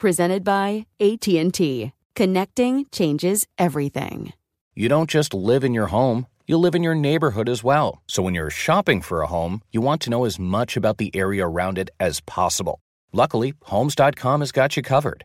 presented by AT&T. Connecting changes everything. You don't just live in your home, you live in your neighborhood as well. So when you're shopping for a home, you want to know as much about the area around it as possible. Luckily, homes.com has got you covered.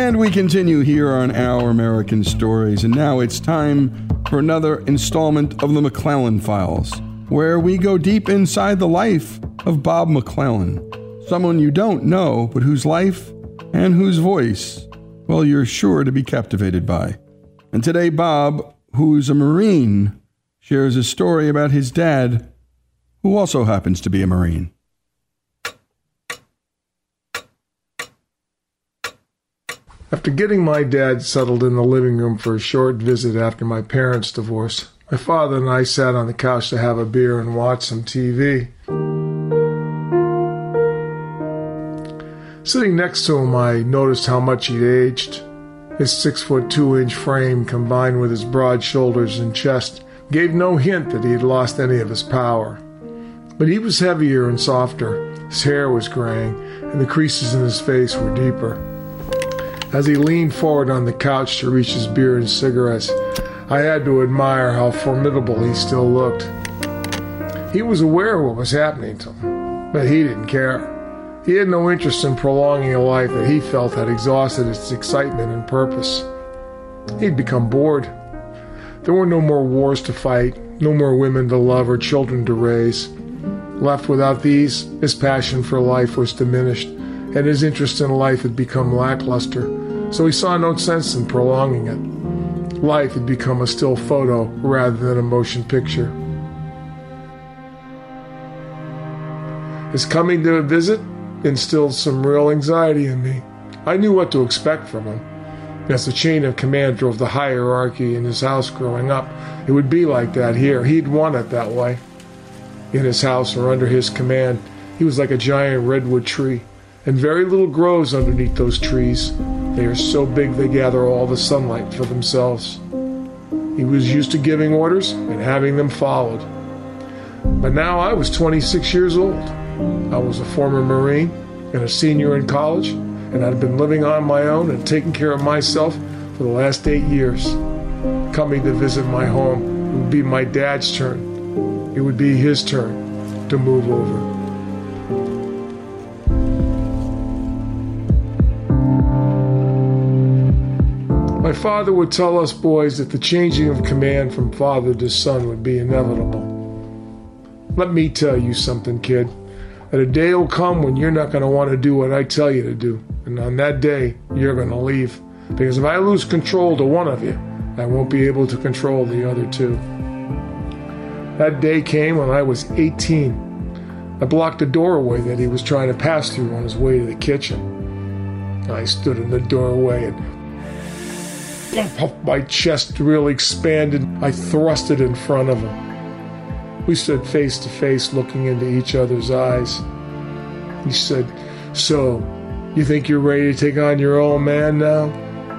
And we continue here on Our American Stories, and now it's time for another installment of the McLalan Files, where we go deep inside the life of Bob McLalan, someone you don't know, but whose life and whose voice, well, you're sure to be captivated by. And today, Bob, who's a Marine, shares a story about his dad, who also happens to be a Marine. After getting my dad settled in the living room for a short visit after my parents' divorce, my father and I sat on the couch to have a beer and watch some TV. Sitting next to him, I noticed how much he'd aged. His six foot two inch frame, combined with his broad shoulders and chest, gave no hint that he had lost any of his power. But he was heavier and softer, his hair was graying, and the creases in his face were deeper. As he leaned forward on the couch to reach his beer and cigarettes, I had to admire how formidable he still looked. He was aware of what was happening to him, but he didn't care. He had no interest in prolonging a life that he felt had exhausted its excitement and purpose. He'd become bored. There were no more wars to fight, no more women to love or children to raise. Left without these, his passion for life was diminished, and his interest in life had become lackluster so he saw no sense in prolonging it. Life had become a still photo rather than a motion picture. His coming to a visit instilled some real anxiety in me. I knew what to expect from him. As the chain of command drove the hierarchy in his house growing up, it would be like that here. He'd want it that way. In his house or under his command, he was like a giant redwood tree, and very little grows underneath those trees. They are so big they gather all the sunlight for themselves. He was used to giving orders and having them followed. But now I was 26 years old. I was a former Marine and a senior in college, and I'd been living on my own and taking care of myself for the last eight years. Coming to visit my home would be my dad's turn. It would be his turn to move over. My father would tell us boys that the changing of command from father to son would be inevitable. Let me tell you something, kid. that a day will come when you're not going to want to do what I tell you to do. And on that day, you're going to leave. Because if I lose control to one of you, I won't be able to control the other two. That day came when I was 18. I blocked the doorway that he was trying to pass through on his way to the kitchen. I stood in the doorway and my chest really expanded. I thrust it in front of him. We stood face to face, looking into each other's eyes. He said, So, you think you're ready to take on your old man now?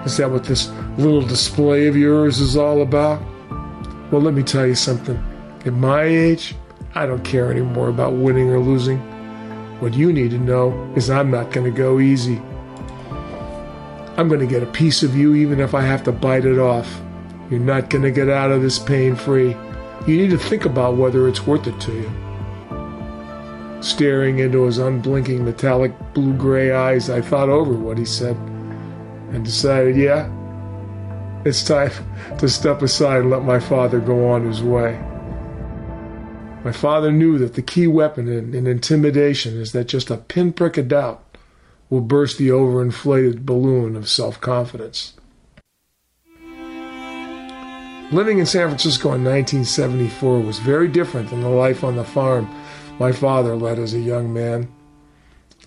Is that what this little display of yours is all about? Well, let me tell you something. At my age, I don't care anymore about winning or losing. What you need to know is I'm not going to go easy. I'm going to get a piece of you even if I have to bite it off. You're not going to get out of this pain free. You need to think about whether it's worth it to you. Staring into his unblinking metallic blue gray eyes, I thought over what he said and decided, yeah, it's time to step aside and let my father go on his way. My father knew that the key weapon in, in intimidation is that just a pinprick of doubt will burst the overinflated balloon of self confidence. Living in San Francisco in 1974 was very different than the life on the farm my father led as a young man.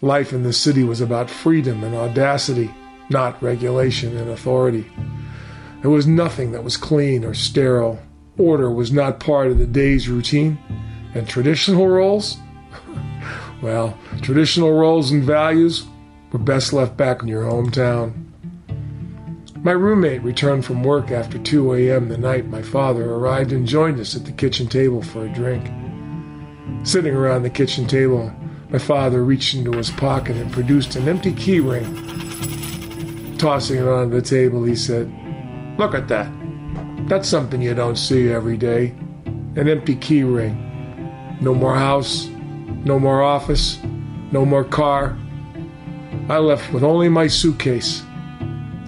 Life in the city was about freedom and audacity, not regulation and authority. There was nothing that was clean or sterile. Order was not part of the day's routine. And traditional roles? well, traditional roles and values were best left back in your hometown. My roommate returned from work after 2 a.m. the night my father arrived and joined us at the kitchen table for a drink. Sitting around the kitchen table, my father reached into his pocket and produced an empty key ring. Tossing it onto the table, he said, Look at that. That's something you don't see every day. An empty key ring. No more house, no more office, no more car. I left with only my suitcase.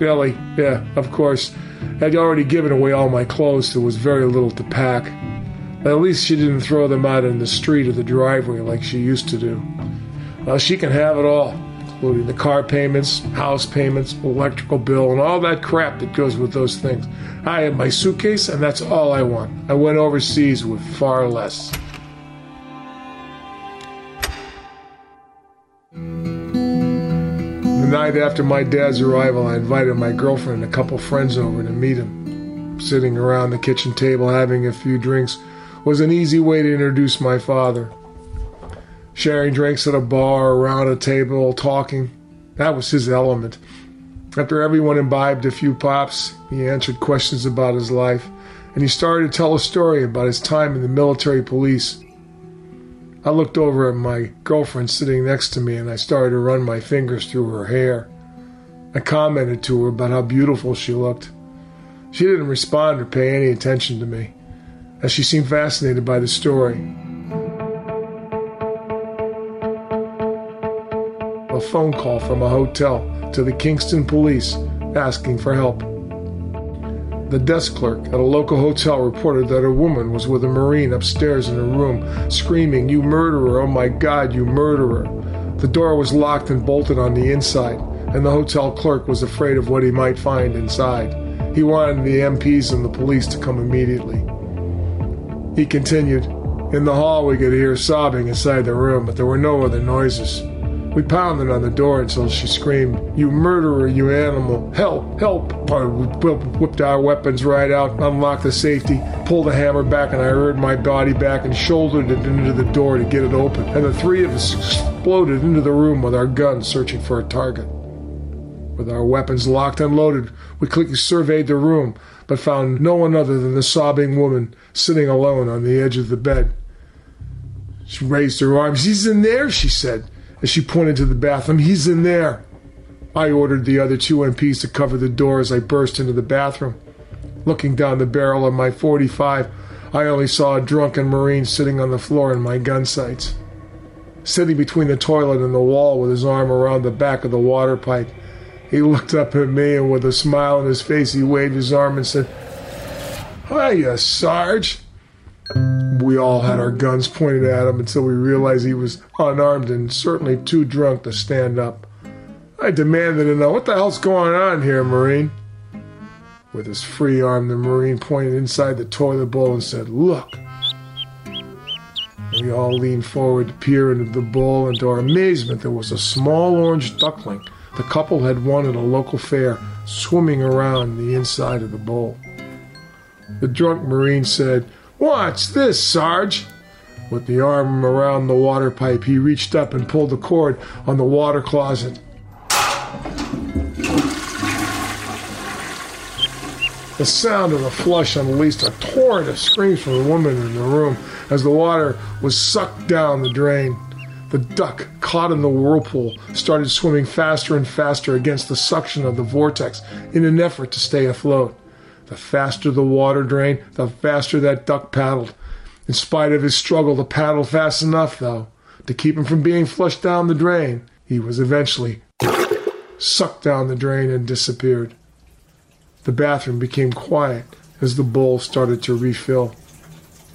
Ellie, yeah, of course, had already given away all my clothes. There was very little to pack. At least she didn't throw them out in the street or the driveway like she used to do. Well, she can have it all, including the car payments, house payments, electrical bill, and all that crap that goes with those things. I have my suitcase, and that's all I want. I went overseas with far less. The night after my dad's arrival, I invited my girlfriend and a couple friends over to meet him. Sitting around the kitchen table having a few drinks was an easy way to introduce my father. Sharing drinks at a bar, around a table, talking, that was his element. After everyone imbibed a few pops, he answered questions about his life, and he started to tell a story about his time in the military police. I looked over at my girlfriend sitting next to me and I started to run my fingers through her hair. I commented to her about how beautiful she looked. She didn't respond or pay any attention to me, as she seemed fascinated by the story. A phone call from a hotel to the Kingston police asking for help. The desk clerk at a local hotel reported that a woman was with a Marine upstairs in her room, screaming, You murderer! Oh my God, you murderer! The door was locked and bolted on the inside, and the hotel clerk was afraid of what he might find inside. He wanted the MPs and the police to come immediately. He continued, In the hall, we could hear sobbing inside the room, but there were no other noises. We pounded on the door until she screamed, You murderer, you animal! Help! Help! I whipped our weapons right out, unlocked the safety, pulled the hammer back, and I reared my body back and shouldered it into the door to get it open. And the three of us exploded into the room with our guns searching for a target. With our weapons locked and loaded, we quickly surveyed the room, but found no one other than the sobbing woman sitting alone on the edge of the bed. She raised her arms. He's in there, she said as she pointed to the bathroom. He's in there. I ordered the other two MPs to cover the door as I burst into the bathroom. Looking down the barrel of my 45, I only saw a drunken Marine sitting on the floor in my gun sights. Sitting between the toilet and the wall with his arm around the back of the water pipe, he looked up at me and with a smile on his face, he waved his arm and said, Hiya, Sarge. We all had our guns pointed at him until we realized he was unarmed and certainly too drunk to stand up. I demanded to know what the hell's going on here, Marine. With his free arm, the Marine pointed inside the toilet bowl and said, Look. We all leaned forward to peer into the bowl, and to our amazement, there was a small orange duckling the couple had won at a local fair swimming around the inside of the bowl. The drunk Marine said, What's this, Sarge? With the arm around the water pipe, he reached up and pulled the cord on the water closet. The sound of the flush unleashed a torrent of screams from the woman in the room as the water was sucked down the drain. The duck, caught in the whirlpool, started swimming faster and faster against the suction of the vortex in an effort to stay afloat. The faster the water drained, the faster that duck paddled. In spite of his struggle to paddle fast enough, though, to keep him from being flushed down the drain, he was eventually sucked down the drain and disappeared. The bathroom became quiet as the bowl started to refill.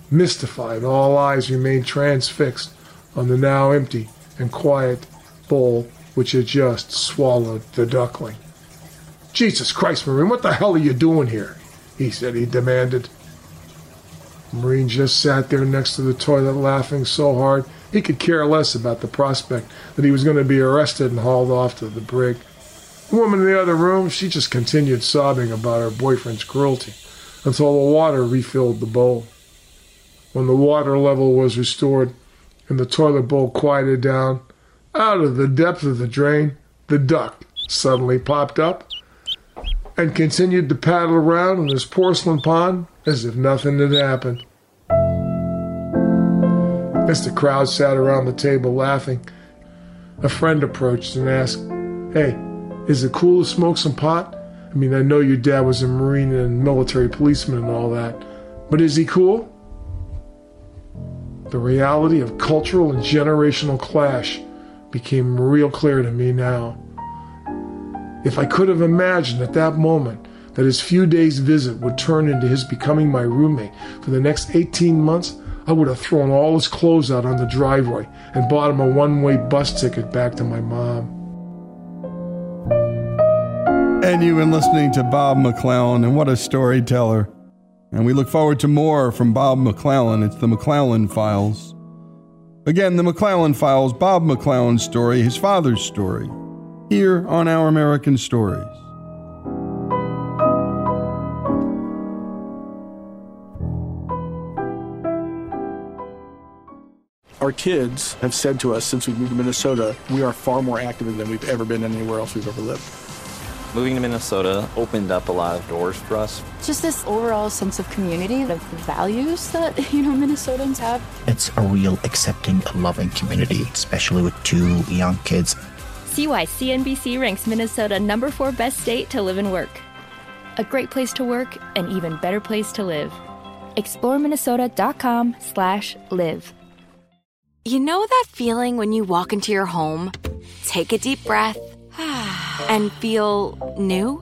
Mystified, all eyes remained transfixed on the now empty and quiet bowl which had just swallowed the duckling. Jesus Christ, Marine, what the hell are you doing here? He said he demanded. Marine just sat there next to the toilet laughing so hard he could care less about the prospect that he was going to be arrested and hauled off to the brig. The woman in the other room, she just continued sobbing about her boyfriend's cruelty until the water refilled the bowl. When the water level was restored and the toilet bowl quieted down, out of the depth of the drain, the duck suddenly popped up and continued to paddle around in his porcelain pond as if nothing had happened. As the crowd sat around the table laughing, a friend approached and asked, Hey, is it cool to smoke some pot? I mean, I know your dad was a Marine and military policeman and all that, but is he cool? The reality of cultural and generational clash became real clear to me now. If I could have imagined at that moment that his few days' visit would turn into his becoming my roommate for the next 18 months, I would have thrown all his clothes out on the driveway and bought him a one way bus ticket back to my mom. And you've been listening to Bob McLalan, and what a storyteller. And we look forward to more from Bob McLalan. It's the McLalan Files. Again, the McLalan Files, Bob McLalan's story, his father's story, here on Our American Stories. Our kids have said to us since we moved to Minnesota, we are far more active than we've ever been anywhere else we've ever lived. Moving to Minnesota opened up a lot of doors for us. Just this overall sense of community, of values that, you know, Minnesotans have. It's a real accepting, loving community, especially with two young kids. See why CNBC ranks Minnesota number four best state to live and work. A great place to work, an even better place to live. ExploreMinnesota.com slash live. You know that feeling when you walk into your home, take a deep breath, and feel new?